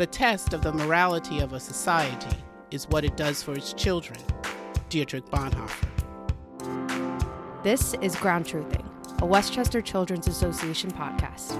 The test of the morality of a society is what it does for its children. Dietrich Bonhoeffer. This is Ground Truthing, a Westchester Children's Association podcast.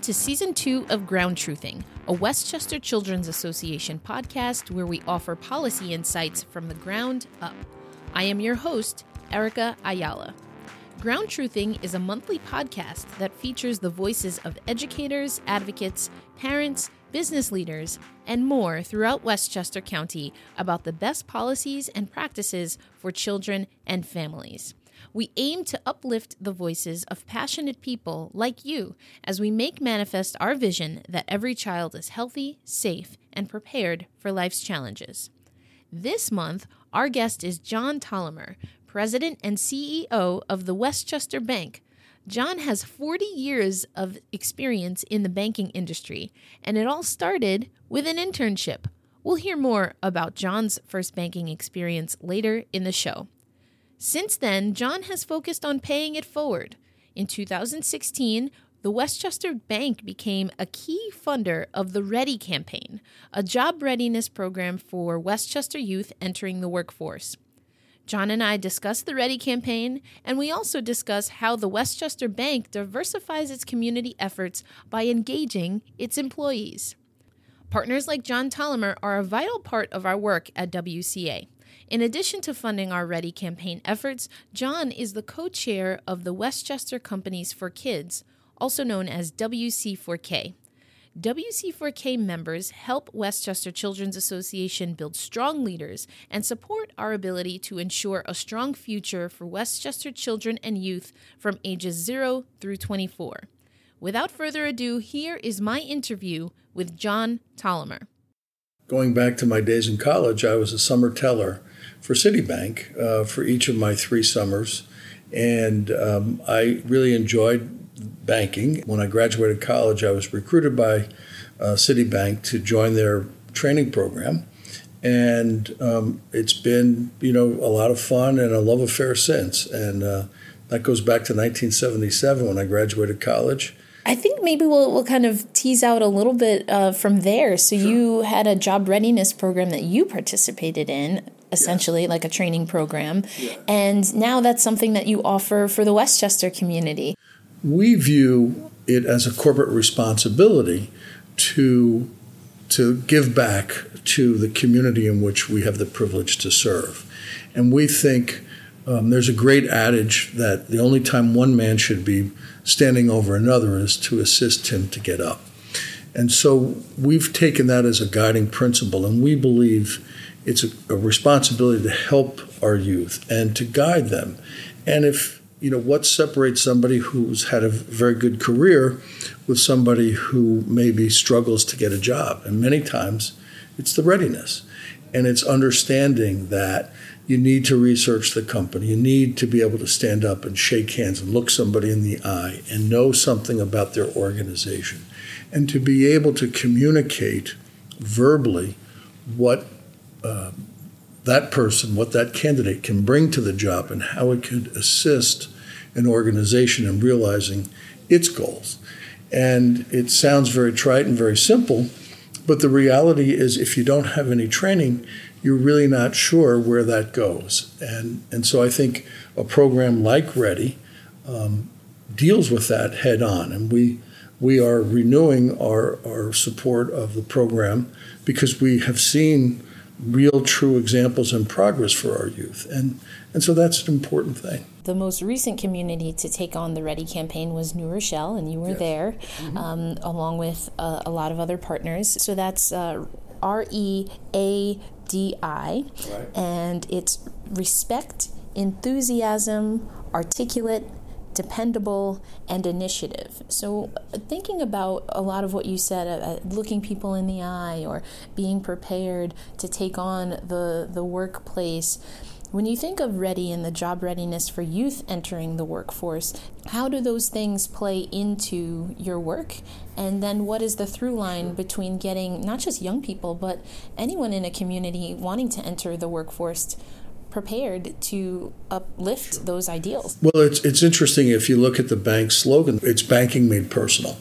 Welcome to season two of Ground Truthing, a Westchester Children's Association podcast where we offer policy insights from the ground up. I am your host, Erica Ayala. Ground Truthing is a monthly podcast that features the voices of educators, advocates, parents, business leaders, and more throughout Westchester County about the best policies and practices for children and families. We aim to uplift the voices of passionate people like you as we make manifest our vision that every child is healthy, safe, and prepared for life's challenges. This month, our guest is John Tolomer, President and CEO of the Westchester Bank. John has 40 years of experience in the banking industry, and it all started with an internship. We'll hear more about John's first banking experience later in the show. Since then, John has focused on paying it forward. In 2016, the Westchester Bank became a key funder of the Ready campaign, a job readiness program for Westchester youth entering the workforce. John and I discuss the Ready campaign, and we also discuss how the Westchester Bank diversifies its community efforts by engaging its employees. Partners like John Tolomer are a vital part of our work at WCA. In addition to funding our Ready campaign efforts, John is the co chair of the Westchester Companies for Kids, also known as WC4K. WC4K members help Westchester Children's Association build strong leaders and support our ability to ensure a strong future for Westchester children and youth from ages 0 through 24. Without further ado, here is my interview with John Tolomer. Going back to my days in college, I was a summer teller for Citibank uh, for each of my three summers. And um, I really enjoyed banking. When I graduated college, I was recruited by uh, Citibank to join their training program. And um, it's been, you know, a lot of fun and a love affair since. And uh, that goes back to 1977 when I graduated college. I think maybe we'll, we'll kind of tease out a little bit uh, from there. So, sure. you had a job readiness program that you participated in essentially, yeah. like a training program. Yeah. And now that's something that you offer for the Westchester community. We view it as a corporate responsibility to to give back to the community in which we have the privilege to serve. And we think um, there's a great adage that the only time one man should be standing over another is to assist him to get up. And so we've taken that as a guiding principle, and we believe it's a, a responsibility to help our youth and to guide them. And if you know what separates somebody who's had a very good career with somebody who maybe struggles to get a job, and many times it's the readiness, and it's understanding that you need to research the company. You need to be able to stand up and shake hands and look somebody in the eye and know something about their organization. And to be able to communicate verbally what uh, that person, what that candidate can bring to the job, and how it could assist an organization in realizing its goals. And it sounds very trite and very simple, but the reality is if you don't have any training, you're really not sure where that goes. And, and so I think a program like Ready um, deals with that head on. And we, we are renewing our, our support of the program because we have seen real, true examples and progress for our youth. And, and so that's an important thing. The most recent community to take on the Ready campaign was New Rochelle, and you were yes. there mm-hmm. um, along with uh, a lot of other partners. So that's uh, R E A D I, and it's respect, enthusiasm, articulate, dependable, and initiative. So, thinking about a lot of what you said, uh, uh, looking people in the eye or being prepared to take on the, the workplace, When you think of ready and the job readiness for youth entering the workforce, how do those things play into your work? And then what is the through line between getting not just young people, but anyone in a community wanting to enter the workforce? Prepared to uplift sure. those ideals. Well, it's it's interesting if you look at the bank slogan, it's banking made personal.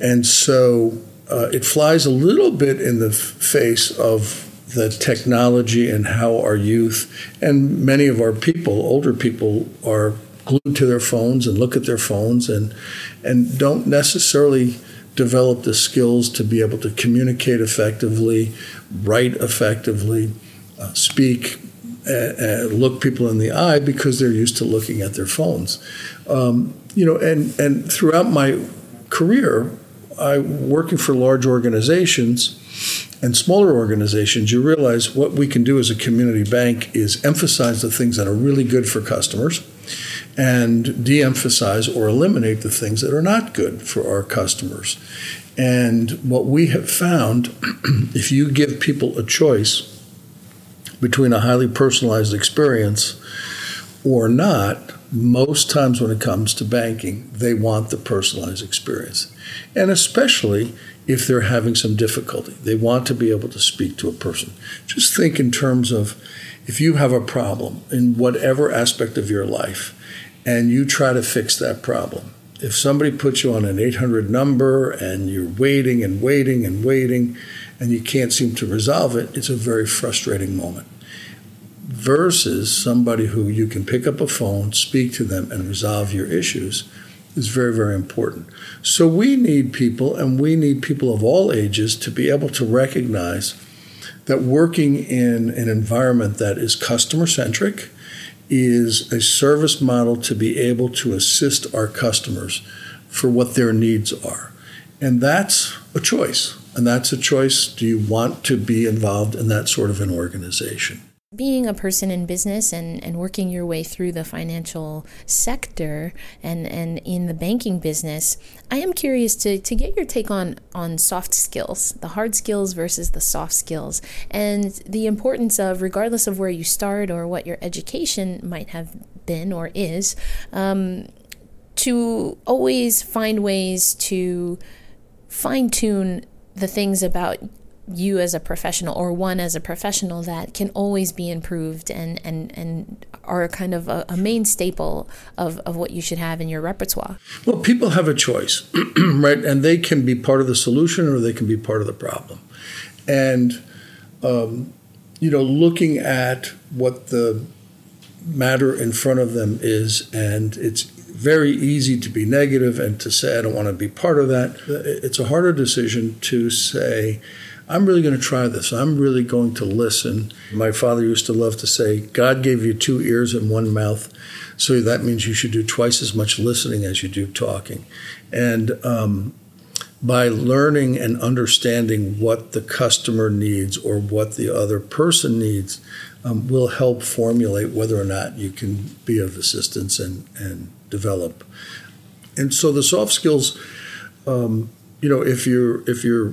And so uh, it flies a little bit in the face of the technology and how our youth and many of our people, older people, are glued to their phones and look at their phones and and don't necessarily develop the skills to be able to communicate effectively, write effectively, uh, speak, uh, uh, look people in the eye because they're used to looking at their phones. Um, you know, and and throughout my career, I working for large organizations and smaller organizations, you realize what we can do as a community bank is emphasize the things that are really good for customers and de emphasize or eliminate the things that are not good for our customers. And what we have found, if you give people a choice between a highly personalized experience or not, most times when it comes to banking, they want the personalized experience. And especially if they're having some difficulty. They want to be able to speak to a person. Just think in terms of if you have a problem in whatever aspect of your life and you try to fix that problem. If somebody puts you on an 800 number and you're waiting and waiting and waiting and you can't seem to resolve it, it's a very frustrating moment. Versus somebody who you can pick up a phone, speak to them, and resolve your issues is very, very important. So we need people, and we need people of all ages to be able to recognize that working in an environment that is customer centric is a service model to be able to assist our customers for what their needs are. And that's a choice. And that's a choice. Do you want to be involved in that sort of an organization? Being a person in business and, and working your way through the financial sector and, and in the banking business, I am curious to, to get your take on, on soft skills, the hard skills versus the soft skills, and the importance of, regardless of where you start or what your education might have been or is, um, to always find ways to fine tune the things about you as a professional or one as a professional that can always be improved and and and are kind of a, a, main staple of, of what you should have in your repertoire. Well people have a choice right? And they can be part of the solution or they can be part of the problem. And um, you know looking at what the matter in front of them is and it's very easy to be negative and to say i don't want to be part of that it's a harder decision to say I'm really going to try this. I'm really going to listen. My father used to love to say, God gave you two ears and one mouth. So that means you should do twice as much listening as you do talking. And um, by learning and understanding what the customer needs or what the other person needs, um, will help formulate whether or not you can be of assistance and, and develop. And so the soft skills, um, you know, if you're if you're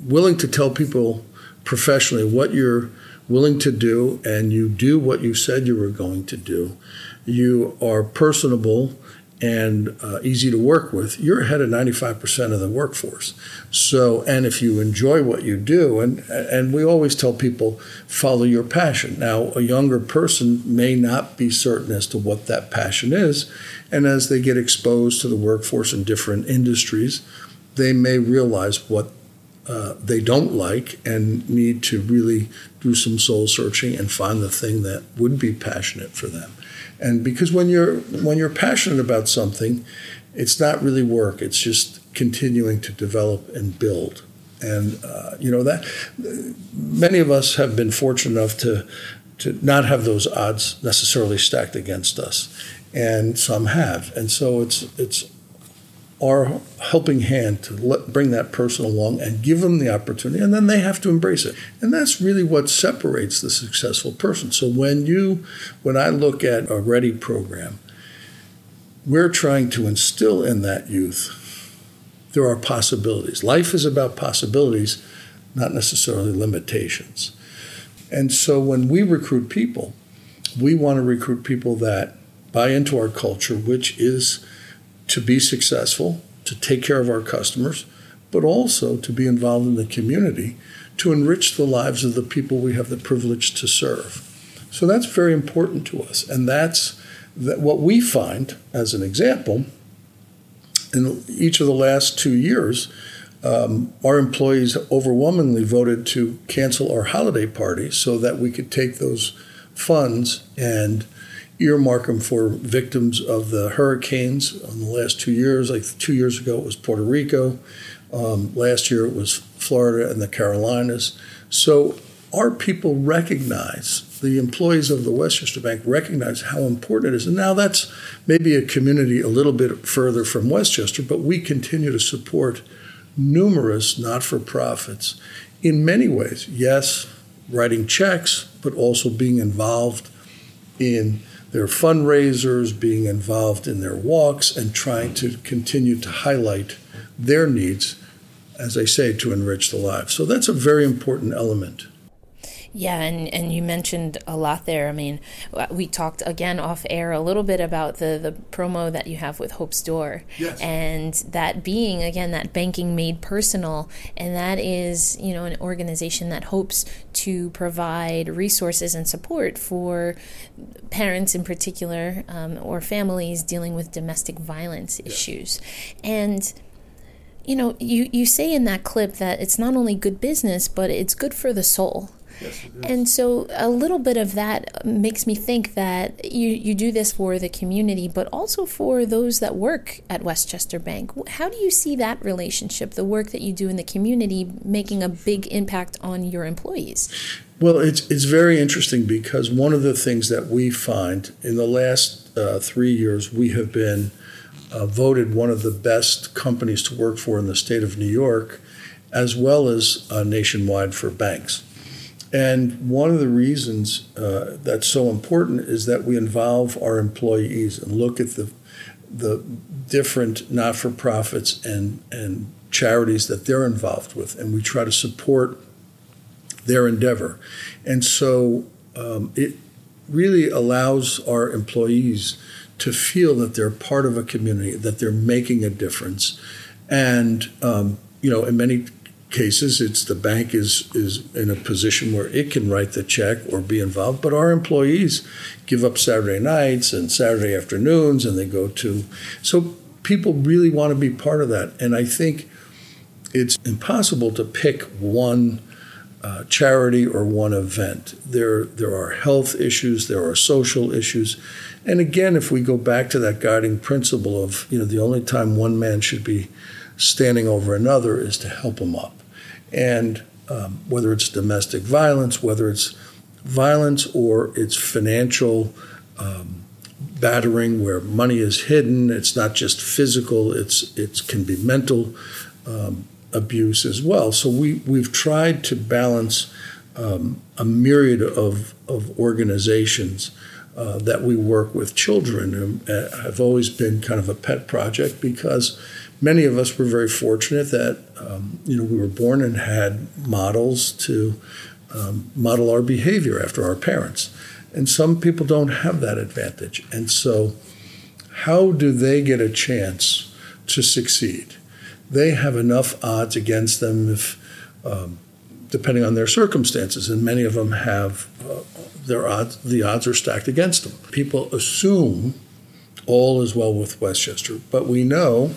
willing to tell people professionally what you're willing to do and you do what you said you were going to do, you are personable and uh, easy to work with, you're ahead of 95% of the workforce. So, and if you enjoy what you do, and and we always tell people follow your passion. Now, a younger person may not be certain as to what that passion is, and as they get exposed to the workforce in different industries, they may realize what uh, they don't like and need to really do some soul searching and find the thing that would be passionate for them. And because when you're when you're passionate about something, it's not really work. It's just continuing to develop and build. And uh, you know that many of us have been fortunate enough to to not have those odds necessarily stacked against us, and some have. And so it's it's our helping hand to let, bring that person along and give them the opportunity, and then they have to embrace it. And that's really what separates the successful person. So when you, when I look at a Ready program, we're trying to instill in that youth there are possibilities. Life is about possibilities, not necessarily limitations. And so when we recruit people, we want to recruit people that buy into our culture, which is to be successful, to take care of our customers, but also to be involved in the community to enrich the lives of the people we have the privilege to serve. So that's very important to us. And that's that what we find, as an example, in each of the last two years, um, our employees overwhelmingly voted to cancel our holiday parties so that we could take those funds and earmark them for victims of the hurricanes in the last two years. Like two years ago, it was Puerto Rico. Um, last year, it was Florida and the Carolinas. So our people recognize, the employees of the Westchester Bank recognize how important it is. And now that's maybe a community a little bit further from Westchester, but we continue to support numerous not for profits in many ways. Yes, writing checks, but also being involved in their fundraisers, being involved in their walks, and trying to continue to highlight their needs, as I say, to enrich the lives. So that's a very important element. Yeah, and, and you mentioned a lot there. I mean, we talked again off air a little bit about the, the promo that you have with Hope's Door. Yes. And that being, again, that banking made personal. And that is, you know, an organization that hopes to provide resources and support for parents in particular um, or families dealing with domestic violence issues. And you know, you, you say in that clip that it's not only good business, but it's good for the soul. And so a little bit of that makes me think that you, you do this for the community, but also for those that work at Westchester Bank. How do you see that relationship, the work that you do in the community, making a big impact on your employees? Well, it's, it's very interesting because one of the things that we find in the last uh, three years, we have been uh, voted one of the best companies to work for in the state of New York, as well as uh, nationwide for banks. And one of the reasons uh, that's so important is that we involve our employees and look at the the different not-for-profits and and charities that they're involved with, and we try to support their endeavor. And so um, it really allows our employees to feel that they're part of a community, that they're making a difference, and um, you know, in many cases, it's the bank is is in a position where it can write the check or be involved, but our employees give up Saturday nights and Saturday afternoons, and they go to. So people really want to be part of that, and I think it's impossible to pick one. Uh, charity or one event. There, there are health issues, there are social issues, and again, if we go back to that guiding principle of you know the only time one man should be standing over another is to help them up. And um, whether it's domestic violence, whether it's violence or it's financial um, battering where money is hidden, it's not just physical, it's it can be mental um, abuse as well. So we we've tried to balance um, a myriad of of organizations. Uh, that we work with children. And uh, I've always been kind of a pet project because many of us were very fortunate that um, you know we were born and had models to um, model our behavior after our parents, and some people don't have that advantage. And so, how do they get a chance to succeed? They have enough odds against them if. Um, depending on their circumstances, and many of them have uh, their odds. The odds are stacked against them. People assume all is well with Westchester, but we know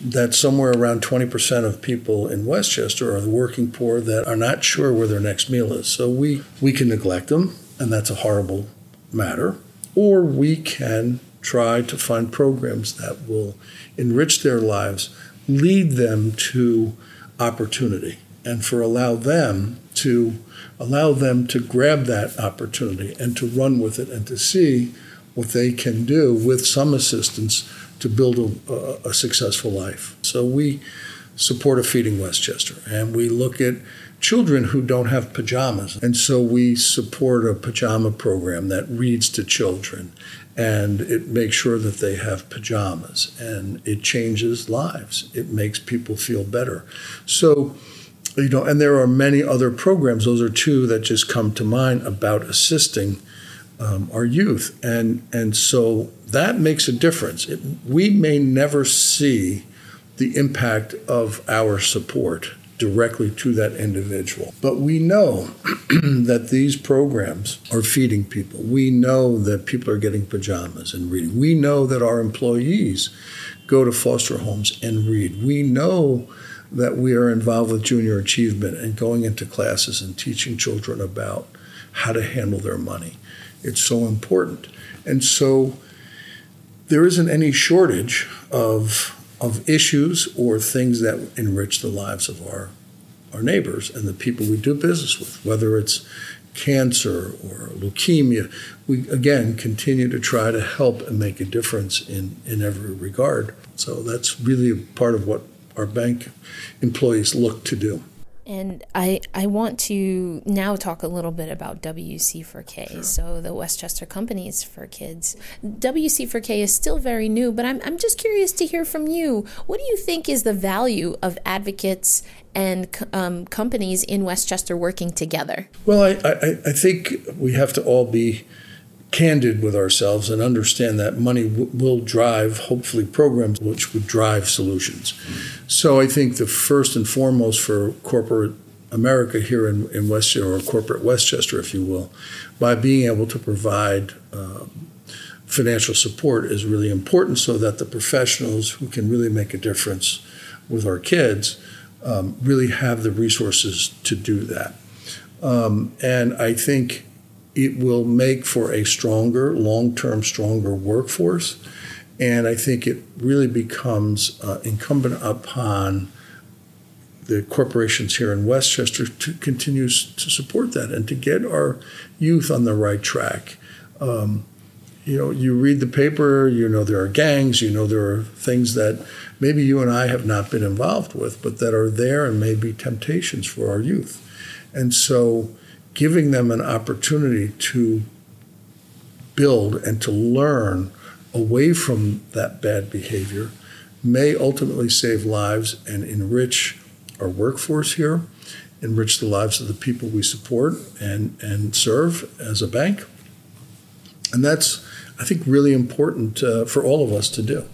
that somewhere around 20% of people in Westchester are the working poor that are not sure where their next meal is. So we, we can neglect them, and that's a horrible matter, or we can try to find programs that will enrich their lives, lead them to opportunity, and for allow them to allow them to grab that opportunity and to run with it and to see what they can do with some assistance to build a, a, successful life. So we support a Feeding Westchester, and we look at children who don't have pajamas. And so we support a pajama program that reads to children and it makes sure that they have pajamas and it changes lives. It makes people feel better. So, you know, and there are many other programs. Those are two that just come to mind about assisting um, our youth, and and so that makes a difference. It, we may never see the impact of our support directly to that individual. But we know that these programs are feeding people. We know that people are getting pajamas and reading. We know that our employees go to foster homes and read. We know that we are involved with junior achievement and going into classes and teaching children about how to handle their money. It's so important. And so there isn't any shortage of of issues or things that enrich the lives of our our neighbors and the people we do business with, whether it's cancer or leukemia. We again continue to try to help and make a difference in, in every regard. So that's really part of what our bank employees look to do. And I, I want to now talk a little bit about WC4K, sure. so the Westchester Companies for Kids. WC4K is still very new, but I'm, I'm just curious to hear from you. What do you think is the value of advocates and um, companies in Westchester working together? Well, I, I, I think we have to all be candid with ourselves and understand that money w- will drive, hopefully, programs which would drive solutions. So I think the first and foremost for corporate America here in, in Westchester, or corporate Westchester, if you will, by being able to provide um, financial support is really important so that the professionals who can really make a difference with our kids um, really have the resources to do that. Um, and I think it will make for a stronger, long term, stronger workforce. And I think it really becomes uh, incumbent upon the corporations here in Westchester to continue to support that and to get our youth on the right track. Um, you know, you read the paper, you know there are gangs, you know there are things that maybe you and I have not been involved with, but that are there and may be temptations for our youth. And so giving them an opportunity to build and to learn away from that bad behavior may ultimately save lives and enrich our workforce here, enrich the lives of the people we support and, and serve as a bank. And that's, I think, really important uh, for all of us to do.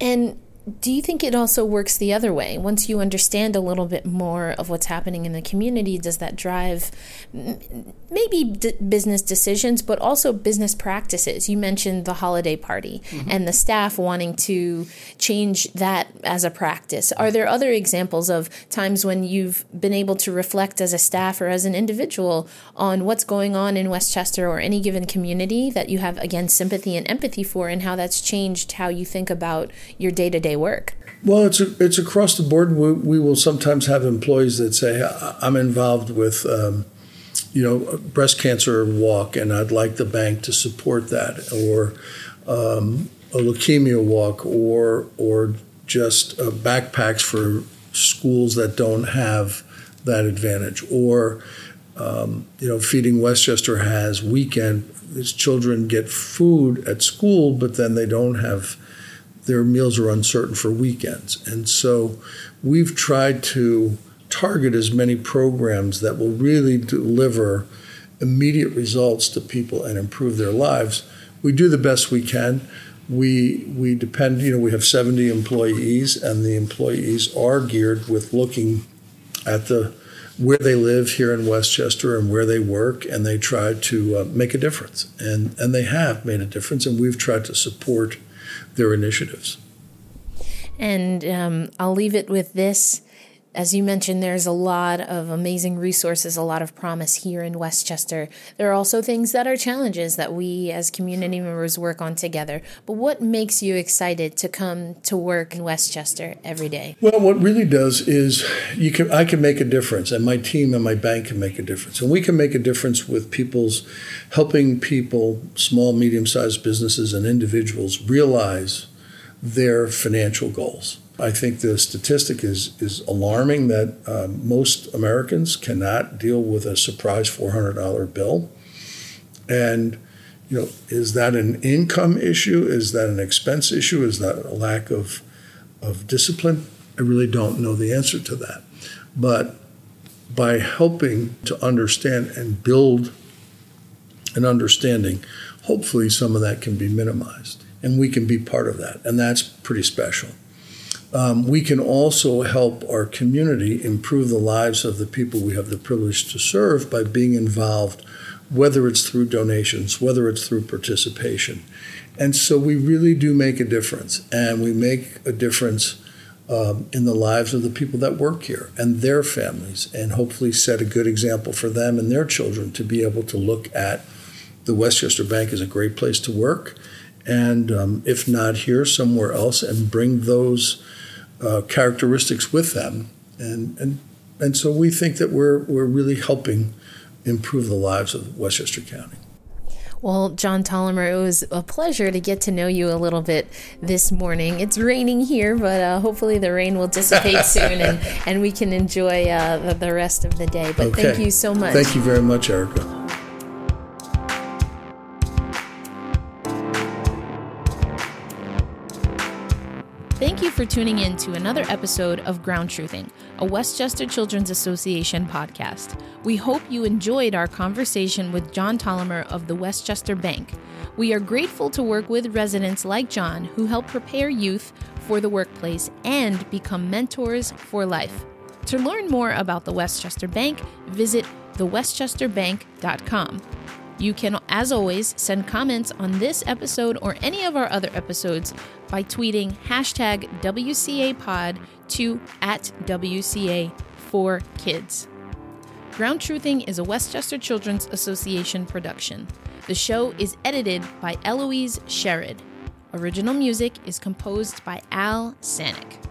And do you think it also works the other way? Once you understand a little bit more of what's happening in the community, does that drive maybe d- business decisions, but also business practices? You mentioned the holiday party mm-hmm. and the staff wanting to change that as a practice. Are there other examples of times when you've been able to reflect as a staff or as an individual on what's going on in Westchester or any given community that you have, again, sympathy and empathy for, and how that's changed how you think about your day to day work? Well, it's a, it's across the board. We, we, will sometimes have employees that say, "I'm involved with, um, you know, breast cancer walk, and I'd like the bank to support that," or um, a leukemia walk, or or just uh, backpacks for schools that don't have that advantage, or um, you know, Feeding Westchester has weekend. These children get food at school, but then they don't have their meals are uncertain for weekends. And so we've tried to target as many programs that will really deliver immediate results to people and improve their lives. We do the best we can. We we depend, you know, we have 70 employees and the employees are geared with looking at the where they live here in Westchester and where they work, and they try to uh, make a difference. And, and they have made a difference, and we've tried to support their initiatives. And um, I'll leave it with this as you mentioned, there's a lot of amazing resources, a lot of promise here in Westchester. There are also things that are challenges that we as community members work on together. But what makes you excited to come to work in Westchester every day? Well, what really does is you can I can make a difference, and my team and my bank can make a difference, and we can make a difference with people's helping people, small, medium-sized businesses, and individuals realize their financial goals I think the statistic is is alarming that um, most Americans cannot deal with a surprise four hundred dollar bill, and you know is that an income issue? Is that an expense issue? Is that a lack of of discipline? I really don't know the answer to that, but by helping to understand and build an understanding, hopefully some of that can be minimized. And we can be part of that. And that's pretty special. Um, we can also help our community improve the lives of the people we have the privilege to serve by being involved, whether it's through donations, whether it's through participation. And so we really do make a difference, and we make a difference um, in the lives of the people that work here and their families, and hopefully set a good example for them and their children to be able to look at the Westchester Bank as a great place to work, and um, if not here, somewhere else, and bring those uh, characteristics with them. And, and, and so we think that we're, we're really helping improve the lives of Westchester County. Well, John Tolomer, it was a pleasure to get to know you a little bit this morning. It's raining here, but uh, hopefully the rain will dissipate soon and, and we can enjoy uh, the, the, rest of the day. But okay. thank you so much. Thank you very much, Erica. Tuning in to another episode of Ground Truthing, a Westchester Children's Association podcast. We hope you enjoyed our conversation with John Tolomer of the Westchester Bank. We are grateful to work with residents like John who help prepare youth for the workplace and become mentors for life. To learn more about the Westchester Bank, visit thewestchesterbank.com. You can, as always, send comments on this episode or any of our other episodes by tweeting hashtag WCAPod to at WCA for kids. Ground Truthing is a Westchester Children's Association production. The show is edited by Eloise Sherrod. Original music is composed by Al Sanic.